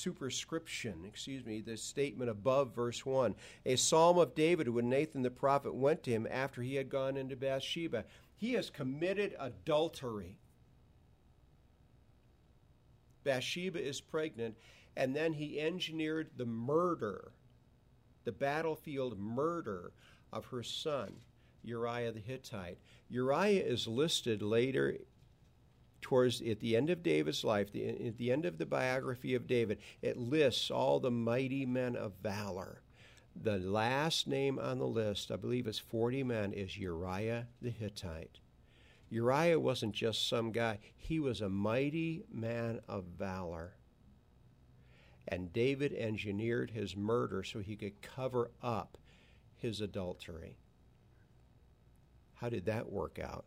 superscription, excuse me, the statement above verse 1. A psalm of David when Nathan the prophet went to him after he had gone into Bathsheba. He has committed adultery. Bathsheba is pregnant, and then he engineered the murder, the battlefield murder of her son, Uriah the Hittite. Uriah is listed later towards at the end of David's life, the, at the end of the biography of David, it lists all the mighty men of valor. The last name on the list, I believe it's 40 men, is Uriah the Hittite. Uriah wasn't just some guy, he was a mighty man of valor. And David engineered his murder so he could cover up his adultery. How did that work out?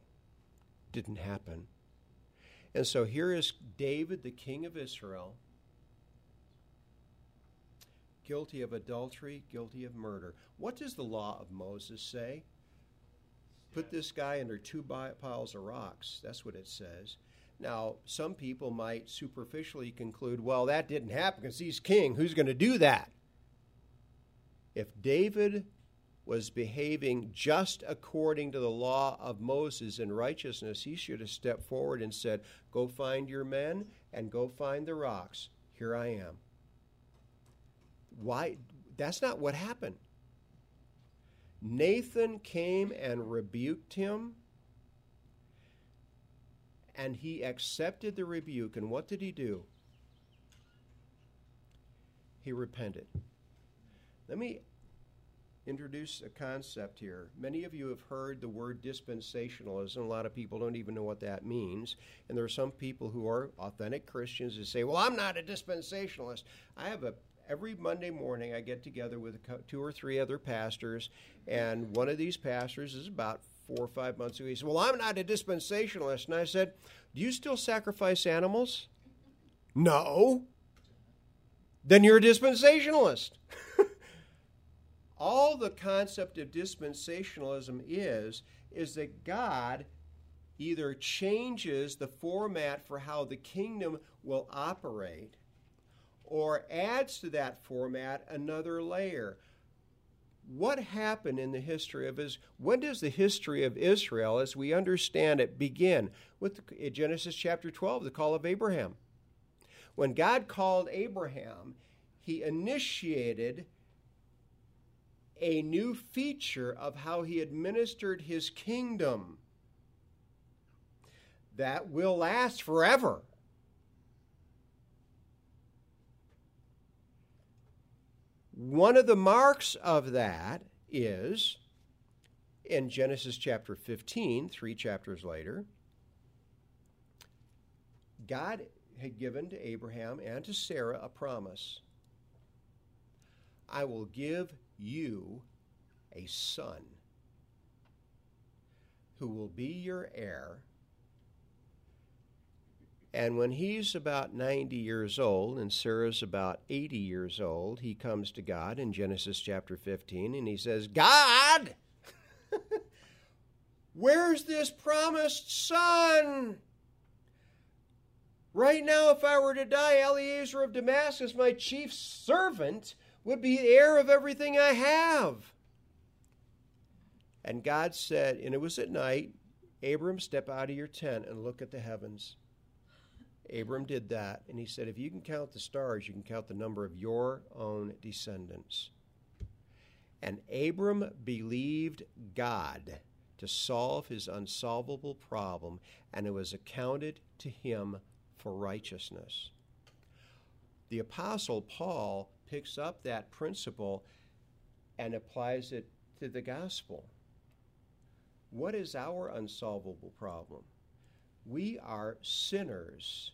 Didn't happen. And so here is David, the king of Israel, guilty of adultery, guilty of murder. What does the law of Moses say? Put this guy under two piles of rocks. That's what it says. Now, some people might superficially conclude, well, that didn't happen because he's king. Who's going to do that? If David was behaving just according to the law of Moses in righteousness, he should have stepped forward and said, Go find your men and go find the rocks. Here I am. Why? That's not what happened. Nathan came and rebuked him, and he accepted the rebuke. And what did he do? He repented. Let me introduce a concept here. Many of you have heard the word dispensationalism. A lot of people don't even know what that means. And there are some people who are authentic Christians who say, Well, I'm not a dispensationalist. I have a every Monday morning I get together with two or three other pastors, and one of these pastors is about four or five months ago. He said, Well, I'm not a dispensationalist. And I said, Do you still sacrifice animals? No. Then you're a dispensationalist. all the concept of dispensationalism is is that God either changes the format for how the kingdom will operate or adds to that format another layer. What happened in the history of Israel? When does the history of Israel, as we understand it, begin? With uh, Genesis chapter 12, the call of Abraham. When God called Abraham, he initiated a new feature of how he administered his kingdom that will last forever. One of the marks of that is in Genesis chapter 15, three chapters later, God had given to Abraham and to Sarah a promise I will give you a son who will be your heir. And when he's about 90 years old and Sarah's about 80 years old, he comes to God in Genesis chapter 15 and he says, God, where's this promised son? Right now, if I were to die, Eliezer of Damascus, my chief servant, would be heir of everything I have. And God said, and it was at night, Abram, step out of your tent and look at the heavens. Abram did that, and he said, If you can count the stars, you can count the number of your own descendants. And Abram believed God to solve his unsolvable problem, and it was accounted to him for righteousness. The Apostle Paul picks up that principle and applies it to the gospel. What is our unsolvable problem? We are sinners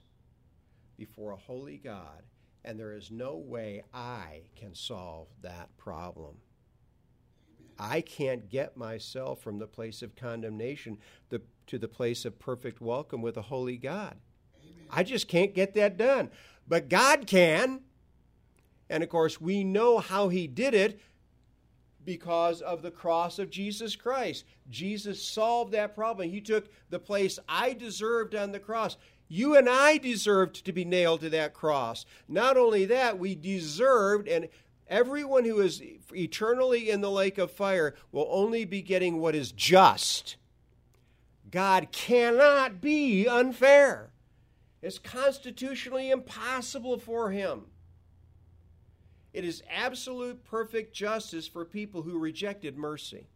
before a holy God, and there is no way I can solve that problem. I can't get myself from the place of condemnation to the place of perfect welcome with a holy God. Amen. I just can't get that done. But God can. And of course, we know how he did it because of the cross of Jesus Christ. Jesus solved that problem. He took the place I deserved on the cross. You and I deserved to be nailed to that cross. Not only that, we deserved, and everyone who is eternally in the lake of fire will only be getting what is just. God cannot be unfair. It's constitutionally impossible for him. It is absolute perfect justice for people who rejected mercy.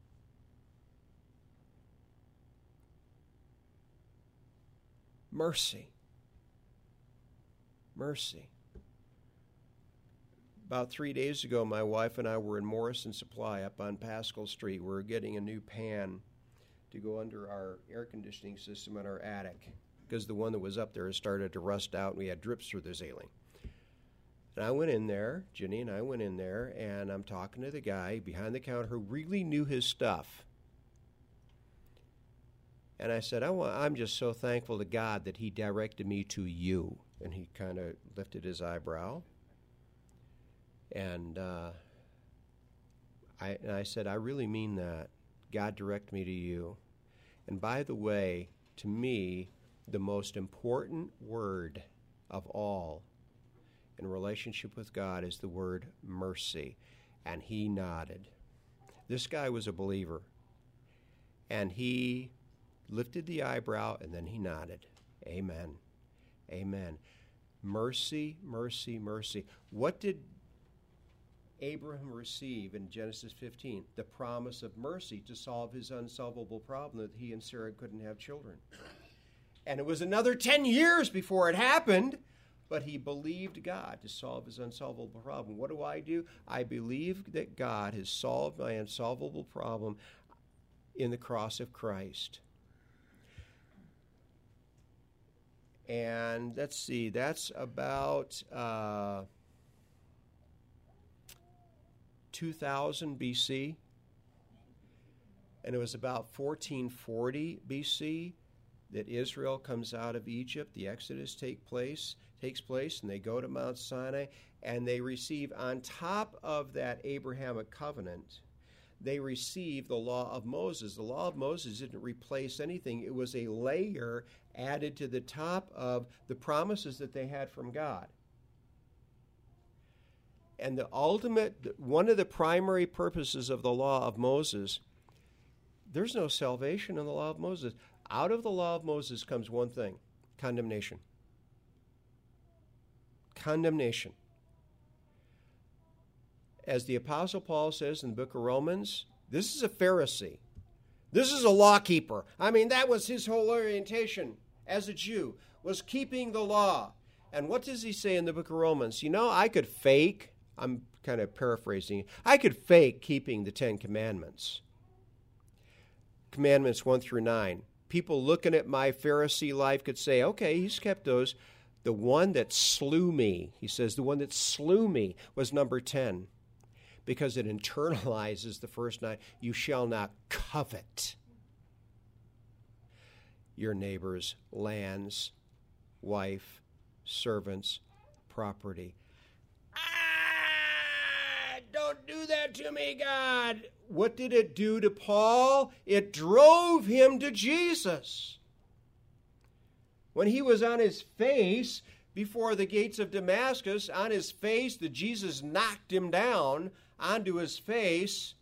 Mercy. Mercy. About three days ago, my wife and I were in Morrison Supply up on Pascal Street. We were getting a new pan to go under our air conditioning system in our attic because the one that was up there started to rust out and we had drips through the ceiling. And I went in there, Jenny and I went in there, and I'm talking to the guy behind the counter who really knew his stuff. And I said, I am just so thankful to God that He directed me to you. And he kind of lifted his eyebrow. And, uh, I, and I said, I really mean that. God direct me to you. And by the way, to me, the most important word of all in relationship with God is the word mercy. And he nodded. This guy was a believer. And he lifted the eyebrow and then he nodded. Amen. Amen. Mercy, mercy, mercy. What did Abraham receive in Genesis 15? The promise of mercy to solve his unsolvable problem that he and Sarah couldn't have children. And it was another 10 years before it happened, but he believed God to solve his unsolvable problem. What do I do? I believe that God has solved my unsolvable problem in the cross of Christ. And let's see, that's about uh, 2000 BC. And it was about 1440 BC that Israel comes out of Egypt. The Exodus take place, takes place, and they go to Mount Sinai, and they receive on top of that Abrahamic covenant they receive the law of Moses. The law of Moses didn't replace anything, it was a layer added to the top of the promises that they had from God. And the ultimate, one of the primary purposes of the law of Moses, there's no salvation in the law of Moses. Out of the law of Moses comes one thing condemnation. Condemnation as the Apostle Paul says in the book of Romans, this is a Pharisee. This is a lawkeeper. I mean, that was his whole orientation as a Jew, was keeping the law. And what does he say in the book of Romans? You know, I could fake, I'm kind of paraphrasing, I could fake keeping the Ten Commandments. Commandments 1 through 9. People looking at my Pharisee life could say, okay, he's kept those. The one that slew me, he says, the one that slew me was number 10 because it internalizes the first nine. You shall not covet your neighbor's lands, wife, servants, property. Ah, don't do that to me, God. What did it do to Paul? It drove him to Jesus. When he was on his face before the gates of Damascus, on his face, the Jesus knocked him down onto his face.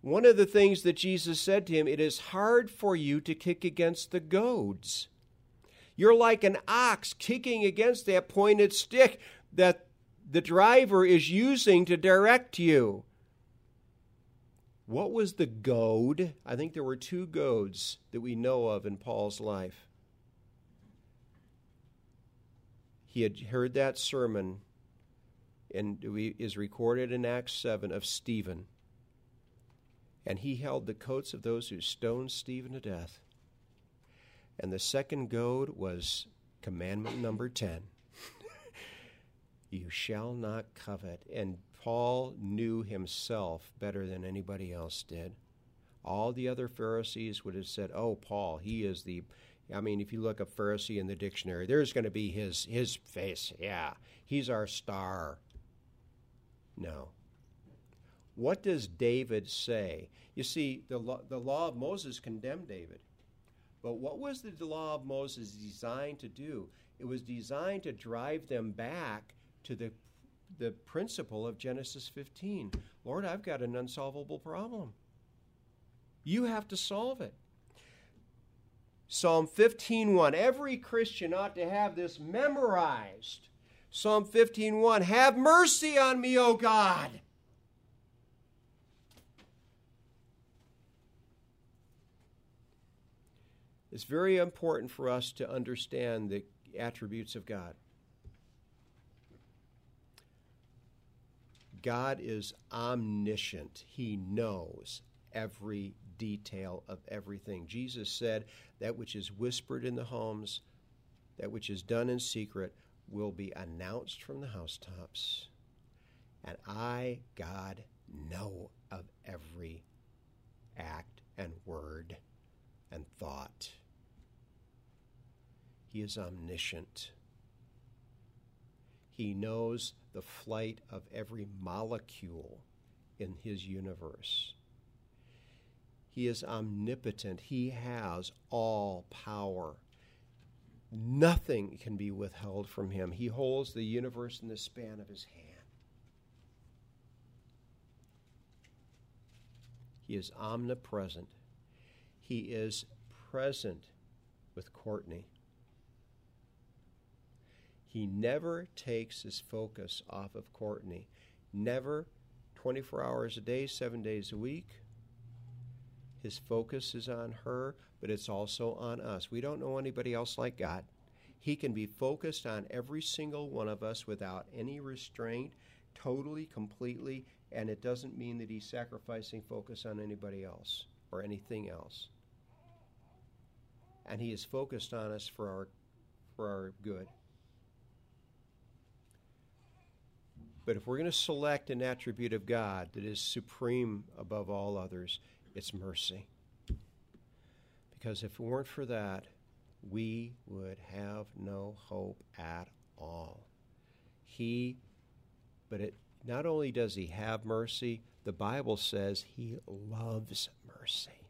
One of the things that Jesus said to him, it is hard for you to kick against the goads. You're like an ox kicking against that pointed stick that the driver is using to direct you. What was the goad? I think there were two goads that we know of in Paul's life. He had heard that sermon and is recorded in Acts 7 of Stephen. And he held the coats of those who stoned Stephen to death. And the second goad was commandment number 10 You shall not covet. And Paul knew himself better than anybody else did. All the other Pharisees would have said, Oh, Paul, he is the. I mean, if you look up Pharisee in the dictionary, there's going to be his his face. Yeah, he's our star. No. What does David say? You see, the law, the law of Moses condemned David. But what was the law of Moses designed to do? It was designed to drive them back to the, the principle of Genesis 15. Lord, I've got an unsolvable problem. You have to solve it. Psalm 15:1. Every Christian ought to have this memorized. Psalm 15:1. Have mercy on me, O God. It's very important for us to understand the attributes of God. God is omniscient. He knows every detail of everything. Jesus said, That which is whispered in the homes, that which is done in secret, will be announced from the housetops. And I, God, know of every act and word and thought. He is omniscient. He knows the flight of every molecule in his universe. He is omnipotent. He has all power. Nothing can be withheld from him. He holds the universe in the span of his hand. He is omnipresent. He is present with Courtney. He never takes his focus off of Courtney. Never 24 hours a day, seven days a week. His focus is on her, but it's also on us. We don't know anybody else like God. He can be focused on every single one of us without any restraint, totally, completely, and it doesn't mean that he's sacrificing focus on anybody else or anything else. And he is focused on us for our for our good. But if we're going to select an attribute of God that is supreme above all others, it's mercy. Because if it weren't for that, we would have no hope at all. He, but it not only does he have mercy, the Bible says he loves mercy.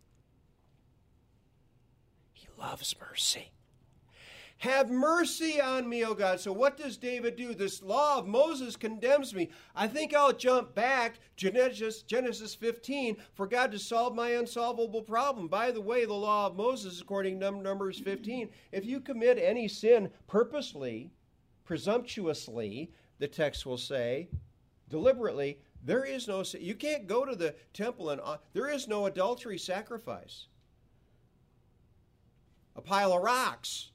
He loves mercy. Have mercy on me, O God. So, what does David do? This law of Moses condemns me. I think I'll jump back, Genesis, Genesis 15, for God to solve my unsolvable problem. By the way, the law of Moses, according to Numbers 15, if you commit any sin purposely, presumptuously, the text will say, deliberately, there is no sin. You can't go to the temple and uh, there is no adultery sacrifice. A pile of rocks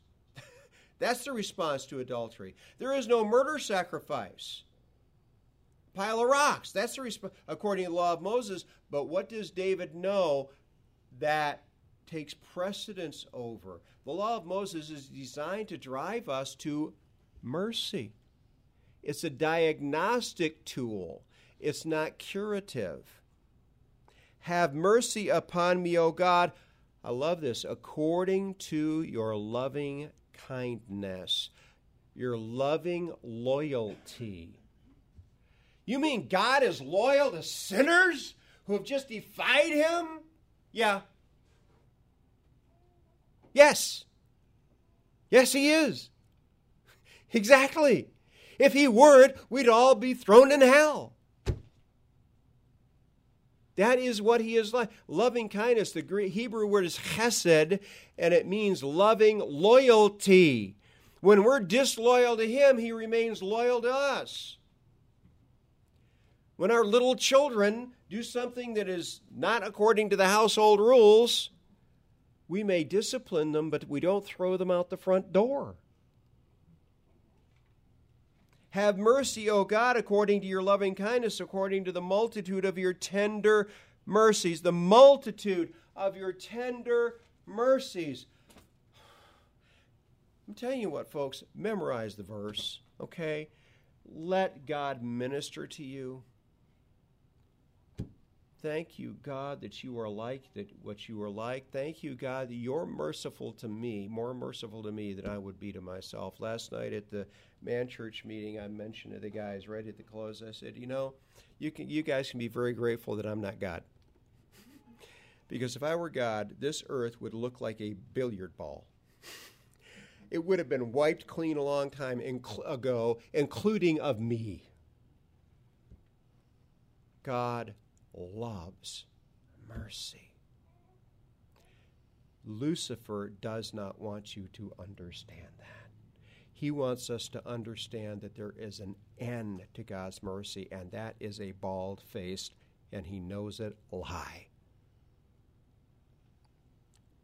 that's the response to adultery. There is no murder sacrifice. Pile of rocks. That's the response, according to the law of Moses. But what does David know that takes precedence over? The law of Moses is designed to drive us to mercy. It's a diagnostic tool, it's not curative. Have mercy upon me, O God. I love this. According to your loving kindness, your loving loyalty. You mean God is loyal to sinners who have just defied him? Yeah. Yes. Yes, he is. Exactly. If he weren't, we'd all be thrown in hell. That is what he is like. Loving kindness, the Greek, Hebrew word is chesed, and it means loving loyalty. When we're disloyal to him, he remains loyal to us. When our little children do something that is not according to the household rules, we may discipline them, but we don't throw them out the front door. Have mercy, O God, according to your loving kindness, according to the multitude of your tender mercies. The multitude of your tender mercies. I'm telling you what, folks, memorize the verse, okay? Let God minister to you. Thank you, God, that you are like that what you are like. Thank you, God, that you're merciful to me, more merciful to me than I would be to myself. Last night at the man church meeting, I mentioned to the guys right at the close, I said, you know, you can you guys can be very grateful that I'm not God. Because if I were God, this earth would look like a billiard ball. it would have been wiped clean a long time ago, including of me. God loves mercy. Lucifer does not want you to understand that. He wants us to understand that there is an end to God's mercy, and that is a bald faced, and he knows it, lie.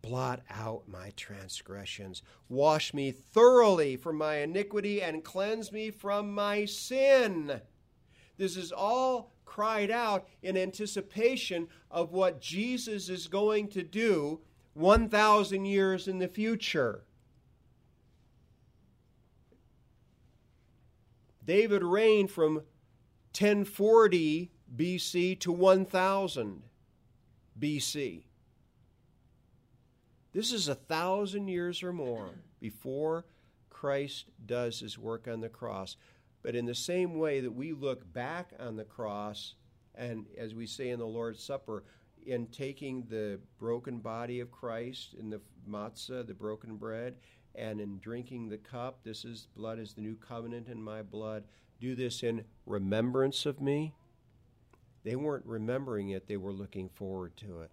Blot out my transgressions. Wash me thoroughly from my iniquity and cleanse me from my sin. This is all cried out in anticipation of what Jesus is going to do 1,000 years in the future. David reigned from 1040 BC to 1000 BC. This is a thousand years or more before Christ does his work on the cross. But in the same way that we look back on the cross, and as we say in the Lord's Supper, in taking the broken body of Christ in the matzah, the broken bread, and in drinking the cup, this is blood is the new covenant in my blood. Do this in remembrance of me. They weren't remembering it, they were looking forward to it.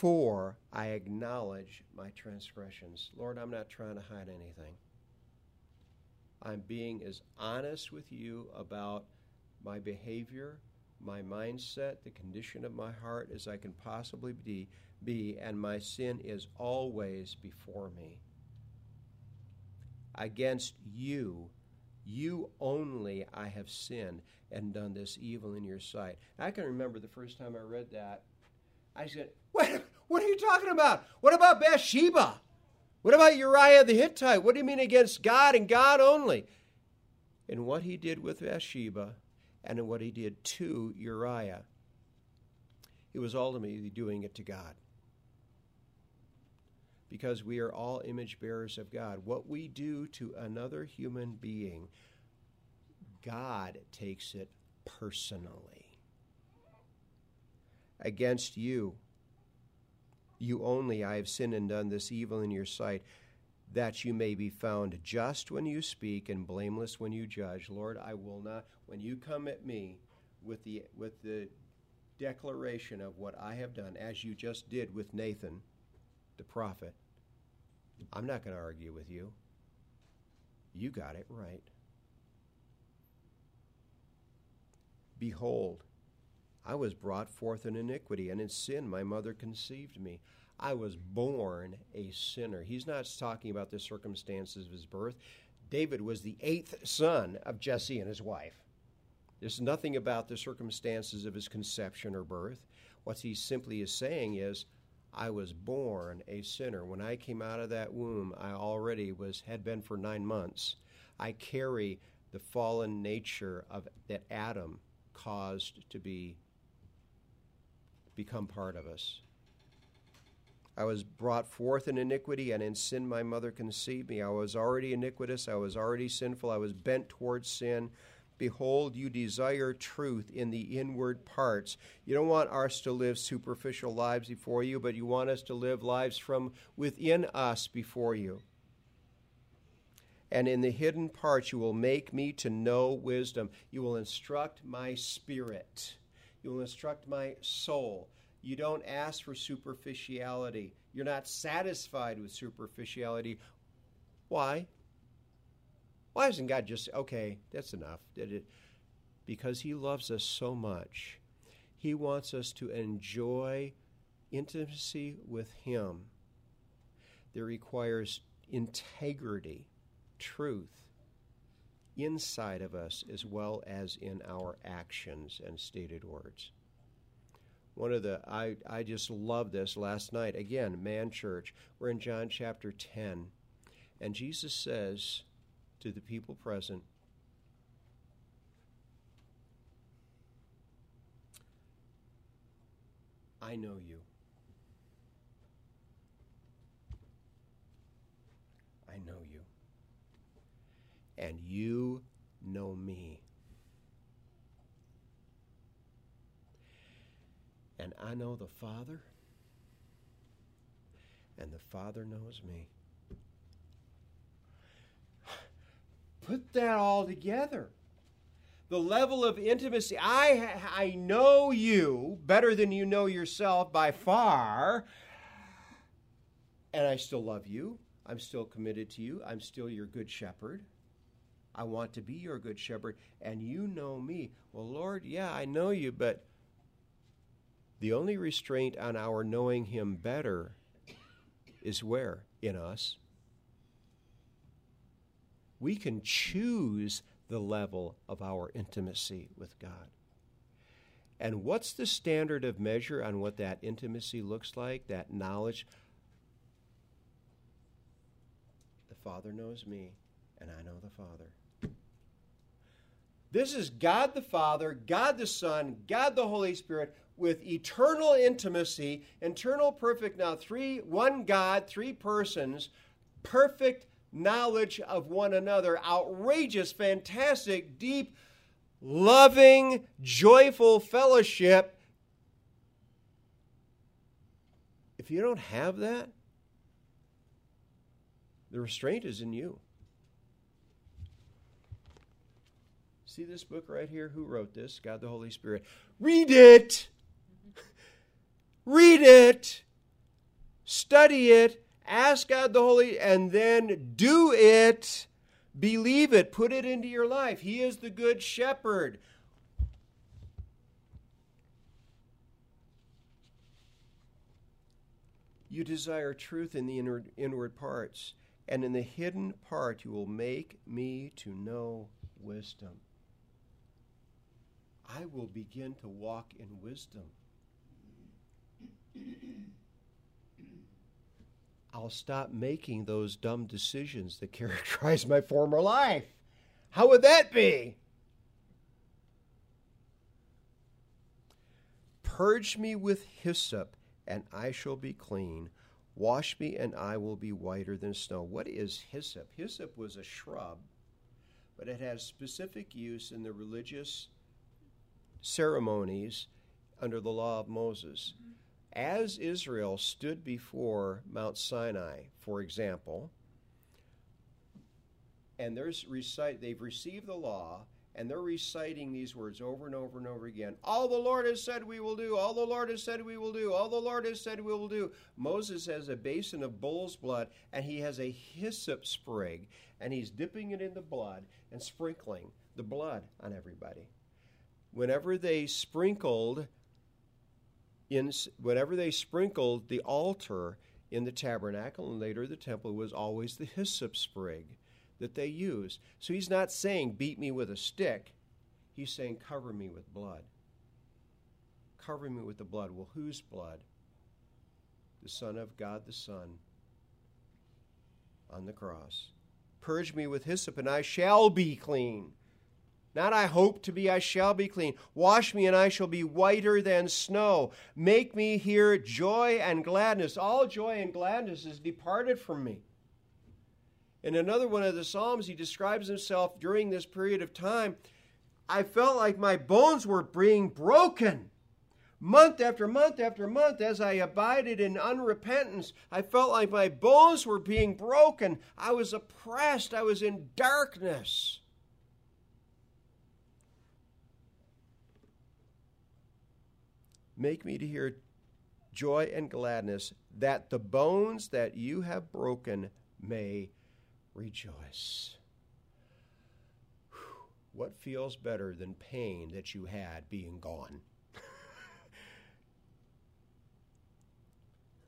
For I acknowledge my transgressions. Lord, I'm not trying to hide anything. I'm being as honest with you about my behavior, my mindset, the condition of my heart as I can possibly be, be and my sin is always before me. Against you, you only I have sinned and done this evil in your sight. I can remember the first time I read that. I said, What, what are you talking about? What about Bathsheba? What about Uriah the Hittite? What do you mean against God and God only? And what he did with Bathsheba and in what he did to Uriah. He was ultimately doing it to God. Because we are all image bearers of God. What we do to another human being, God takes it personally. Against you, you only I have sinned and done this evil in your sight that you may be found just when you speak and blameless when you judge. Lord, I will not when you come at me with the with the declaration of what I have done as you just did with Nathan the prophet. I'm not going to argue with you. You got it right. Behold, I was brought forth in iniquity, and in sin my mother conceived me. I was born a sinner. He's not talking about the circumstances of his birth. David was the eighth son of Jesse and his wife. There's nothing about the circumstances of his conception or birth. What he simply is saying is, I was born a sinner. When I came out of that womb, I already was had been for nine months. I carry the fallen nature of that Adam caused to be become part of us. I was brought forth in iniquity, and in sin my mother conceived me. I was already iniquitous, I was already sinful, I was bent towards sin. Behold, you desire truth in the inward parts. You don't want us to live superficial lives before you, but you want us to live lives from within us before you. And in the hidden parts, you will make me to know wisdom. You will instruct my spirit. You will instruct my soul. You don't ask for superficiality. You're not satisfied with superficiality. Why? Why isn't God just, okay, that's enough? Did it? Because He loves us so much. He wants us to enjoy intimacy with Him that requires integrity, truth, inside of us as well as in our actions and stated words one of the I, I just love this last night again man church we're in john chapter 10 and jesus says to the people present. I know you. I know you. And you know me. And I know the Father, and the Father knows me. Put that all together. The level of intimacy. I, I know you better than you know yourself by far, and I still love you. I'm still committed to you. I'm still your good shepherd. I want to be your good shepherd, and you know me. Well, Lord, yeah, I know you, but the only restraint on our knowing Him better is where? In us. We can choose the level of our intimacy with God. And what's the standard of measure on what that intimacy looks like, that knowledge? The Father knows me, and I know the Father. This is God the Father, God the Son, God the Holy Spirit with eternal intimacy, eternal perfect now three one God, three persons, perfect knowledge of one another, outrageous, fantastic, deep, loving, joyful fellowship. If you don't have that, the restraint is in you. See this book right here? Who wrote this? God the Holy Spirit. Read it! Mm-hmm. Read it! Study it! Ask God the Holy, and then do it! Believe it. Put it into your life. He is the good shepherd. You desire truth in the inward, inward parts, and in the hidden part you will make me to know wisdom. I will begin to walk in wisdom. I'll stop making those dumb decisions that characterize my former life. How would that be? Purge me with hyssop, and I shall be clean. Wash me, and I will be whiter than snow. What is hyssop? Hyssop was a shrub, but it has specific use in the religious ceremonies under the law of Moses. Mm-hmm. As Israel stood before Mount Sinai, for example, and there's recite, they've received the law, and they're reciting these words over and over and over again. All the Lord has said we will do, all the Lord has said we will do, all the Lord has said we will do. Moses has a basin of bull's blood, and he has a hyssop sprig, and he's dipping it in the blood and sprinkling the blood on everybody whenever they sprinkled in whenever they sprinkled the altar in the tabernacle and later the temple was always the hyssop sprig that they used. So he's not saying beat me with a stick. He's saying cover me with blood. Cover me with the blood. Well, whose blood? The Son of God the Son on the cross. Purge me with hyssop, and I shall be clean. Not I hope to be, I shall be clean. Wash me, and I shall be whiter than snow. Make me hear joy and gladness. All joy and gladness is departed from me. In another one of the Psalms, he describes himself during this period of time. I felt like my bones were being broken. Month after month after month, as I abided in unrepentance, I felt like my bones were being broken. I was oppressed. I was in darkness. Make me to hear joy and gladness, that the bones that you have broken may rejoice. What feels better than pain that you had being gone?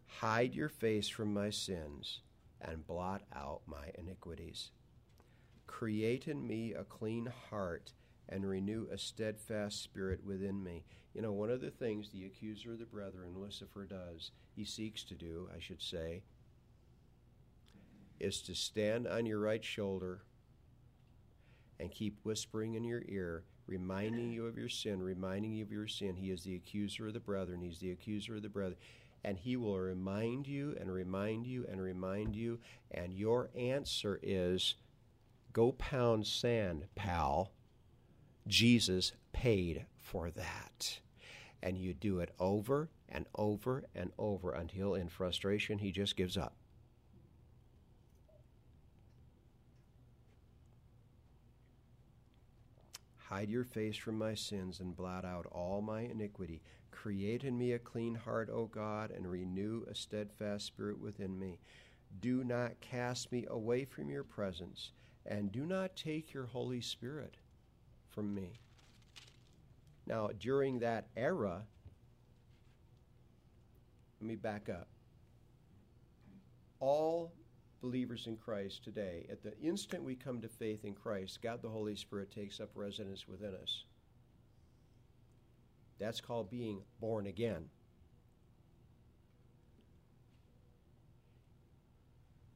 Hide your face from my sins and blot out my iniquities. Create in me a clean heart and renew a steadfast spirit within me. You know, one of the things the accuser of the brethren, Lucifer, does, he seeks to do, I should say, is to stand on your right shoulder and keep whispering in your ear, reminding you of your sin, reminding you of your sin. He is the accuser of the brethren. He's the accuser of the brethren. And he will remind you and remind you and remind you. And your answer is go pound sand, pal. Jesus paid for that. And you do it over and over and over until in frustration he just gives up. Hide your face from my sins and blot out all my iniquity. Create in me a clean heart, O God, and renew a steadfast spirit within me. Do not cast me away from your presence, and do not take your Holy Spirit from me. Now, during that era, let me back up. All believers in Christ today, at the instant we come to faith in Christ, God the Holy Spirit takes up residence within us. That's called being born again.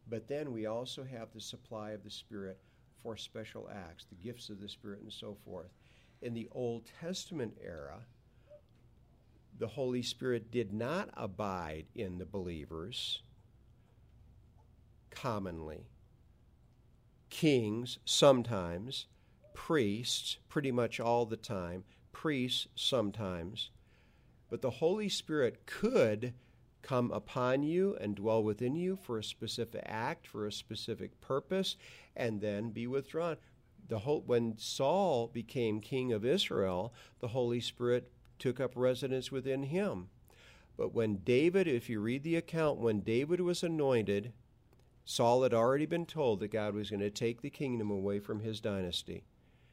But then we also have the supply of the Spirit special acts, the gifts of the Spirit, and so forth. In the Old Testament era, the Holy Spirit did not abide in the believers commonly. Kings, sometimes. Priests, pretty much all the time. Priests, sometimes. But the Holy Spirit could come upon you and dwell within you for a specific act, for a specific purpose, and then be withdrawn. The whole, when Saul became king of Israel, the Holy Spirit took up residence within him. But when David, if you read the account, when David was anointed, Saul had already been told that God was going to take the kingdom away from his dynasty.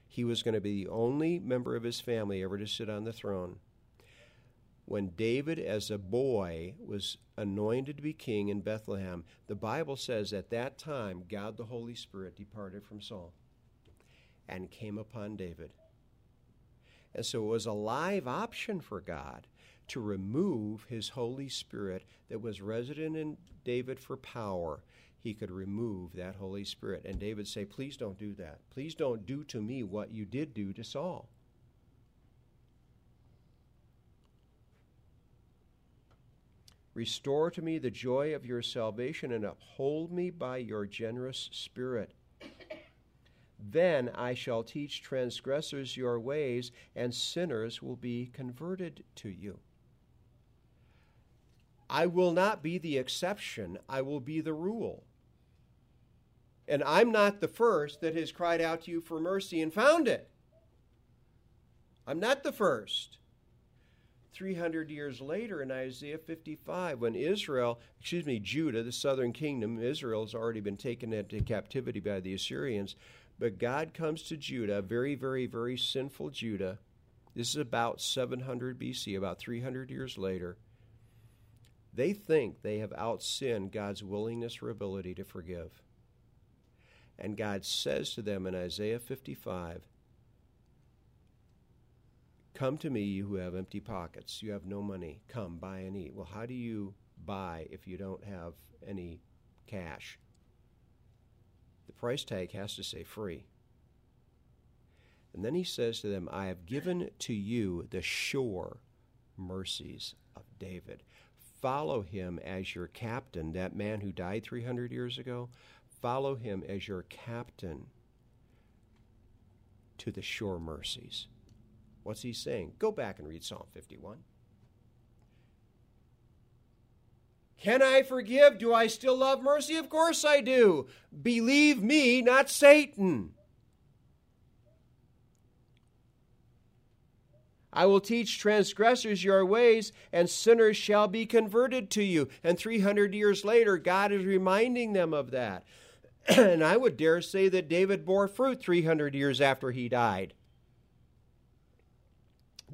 He was going to be the only member of his family ever to sit on the throne. When David, as a boy, was anointed to be king in Bethlehem, the Bible says at that time God the Holy Spirit departed from Saul and came upon David. And so it was a live option for God to remove his Holy Spirit that was resident in David for power he could remove that Holy Spirit. And David say, Please don't do that. Please don't do to me what you did do to Saul. Restore to me the joy of your salvation and uphold me by your generous spirit. Then I shall teach transgressors your ways, and sinners will be converted to you. I will not be the exception, I will be the rule. And I'm not the first that has cried out to you for mercy and found it. I'm not the first. 300 years later in Isaiah 55, when Israel, excuse me, Judah, the southern kingdom, Israel has already been taken into captivity by the Assyrians, but God comes to Judah, very, very, very sinful Judah. This is about 700 BC, about 300 years later. They think they have outsinned God's willingness or ability to forgive. And God says to them in Isaiah 55 Come to me, you who have empty pockets. You have no money. Come, buy and eat. Well, how do you buy if you don't have any cash? The price tag has to say free. And then he says to them, I have given to you the sure mercies of David. Follow him as your captain, that man who died 300 years ago follow him as your captain to the sure mercies. What's he saying? Go back and read Psalm 51. Can I forgive? Do I still love mercy? Of course I do. Believe me, not Satan. I will teach transgressors your ways, and sinners shall be converted to you. And 300 years later, God is reminding them of that. and I would dare say that David bore fruit 300 years after he died.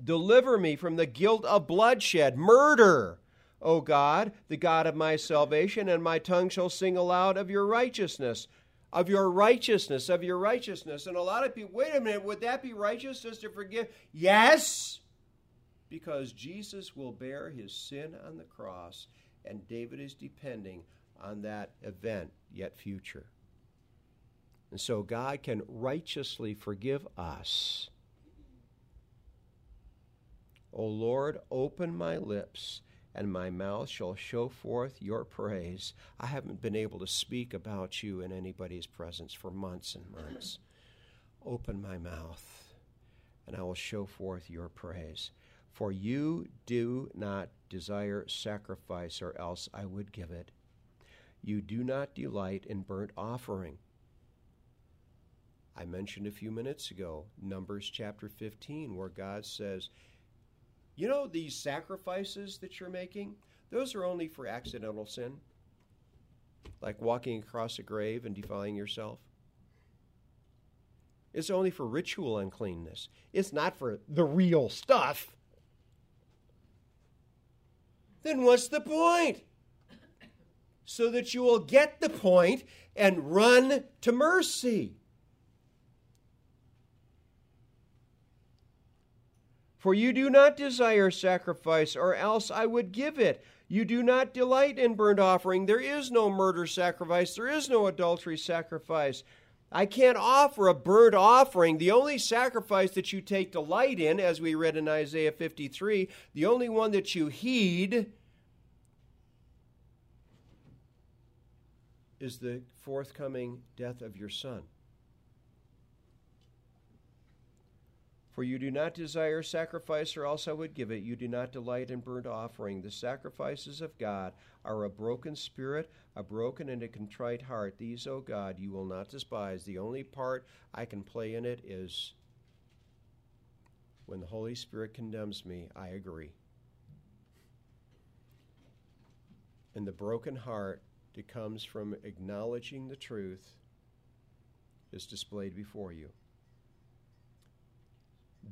Deliver me from the guilt of bloodshed, murder, O God, the God of my salvation, and my tongue shall sing aloud of your righteousness. Of your righteousness, of your righteousness. And a lot of people, wait a minute, would that be righteousness to forgive? Yes, because Jesus will bear his sin on the cross, and David is depending on that event yet future. And so God can righteously forgive us. O Lord, open my lips, and my mouth shall show forth your praise. I haven't been able to speak about you in anybody's presence for months and months. Open my mouth, and I will show forth your praise. For you do not desire sacrifice, or else I would give it. You do not delight in burnt offering. I mentioned a few minutes ago, Numbers chapter 15, where God says, You know, these sacrifices that you're making, those are only for accidental sin, like walking across a grave and defiling yourself. It's only for ritual uncleanness. It's not for the real stuff. Then what's the point? So that you will get the point and run to mercy. For you do not desire sacrifice, or else I would give it. You do not delight in burnt offering. There is no murder sacrifice. There is no adultery sacrifice. I can't offer a burnt offering. The only sacrifice that you take delight in, as we read in Isaiah 53, the only one that you heed is the forthcoming death of your son. For you do not desire sacrifice, or else I would give it. You do not delight in burnt offering. The sacrifices of God are a broken spirit, a broken and a contrite heart. These, O God, you will not despise. The only part I can play in it is when the Holy Spirit condemns me, I agree. And the broken heart that comes from acknowledging the truth is displayed before you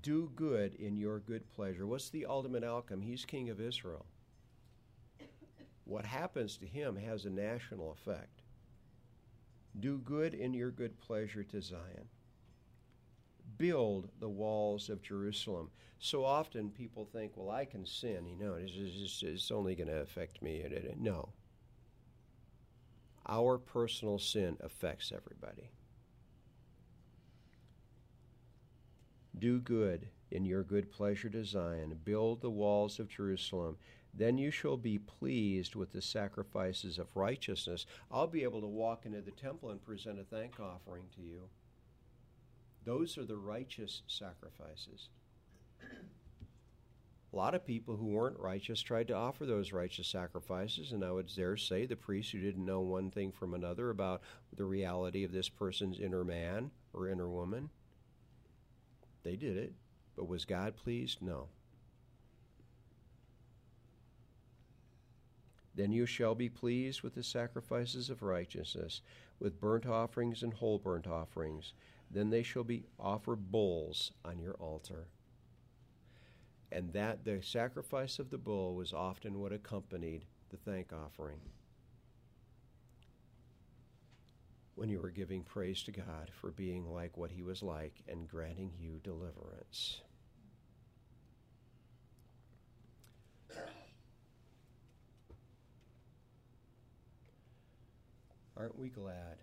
do good in your good pleasure. What's the ultimate outcome? He's king of Israel. What happens to him has a national effect. Do good in your good pleasure to Zion. Build the walls of Jerusalem. So often people think, well, I can sin. You know, it's, it's, it's only going to affect me. No. Our personal sin affects everybody. Do good in your good pleasure to Zion, build the walls of Jerusalem. Then you shall be pleased with the sacrifices of righteousness. I'll be able to walk into the temple and present a thank offering to you. Those are the righteous sacrifices. A lot of people who weren't righteous tried to offer those righteous sacrifices, and I would dare say the priests who didn't know one thing from another about the reality of this person's inner man or inner woman they did it. But was God pleased? No. Then you shall be pleased with the sacrifices of righteousness, with burnt offerings and whole burnt offerings. Then they shall be offered bulls on your altar. And that the sacrifice of the bull was often what accompanied the thank offering. When you were giving praise to God for being like what He was like and granting you deliverance. Aren't we glad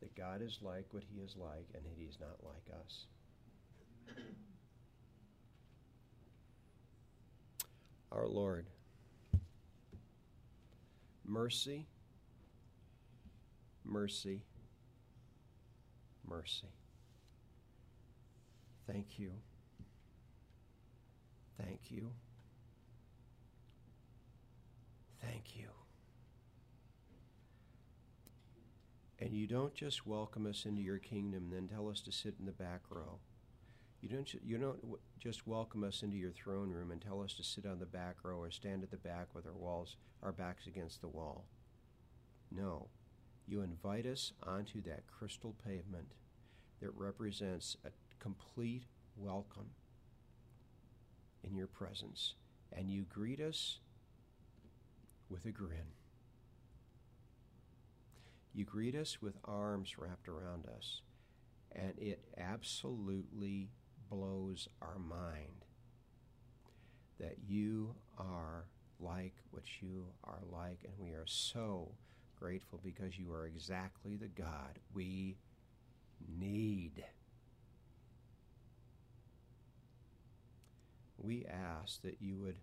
that God is like what He is like and that He is not like us? Our Lord, mercy mercy, mercy. Thank you. Thank you. Thank you. And you don't just welcome us into your kingdom, then tell us to sit in the back row. You don't, you don't just welcome us into your throne room and tell us to sit on the back row or stand at the back with our walls, our backs against the wall. No you invite us onto that crystal pavement that represents a complete welcome in your presence. And you greet us with a grin. You greet us with arms wrapped around us. And it absolutely blows our mind that you are like what you are like, and we are so grateful because you are exactly the God we need. We ask that you would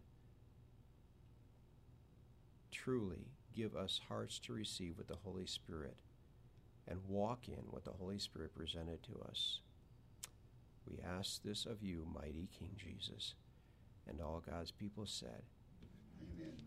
truly give us hearts to receive with the Holy Spirit and walk in what the Holy Spirit presented to us. We ask this of you, mighty King Jesus. And all God's people said, Amen.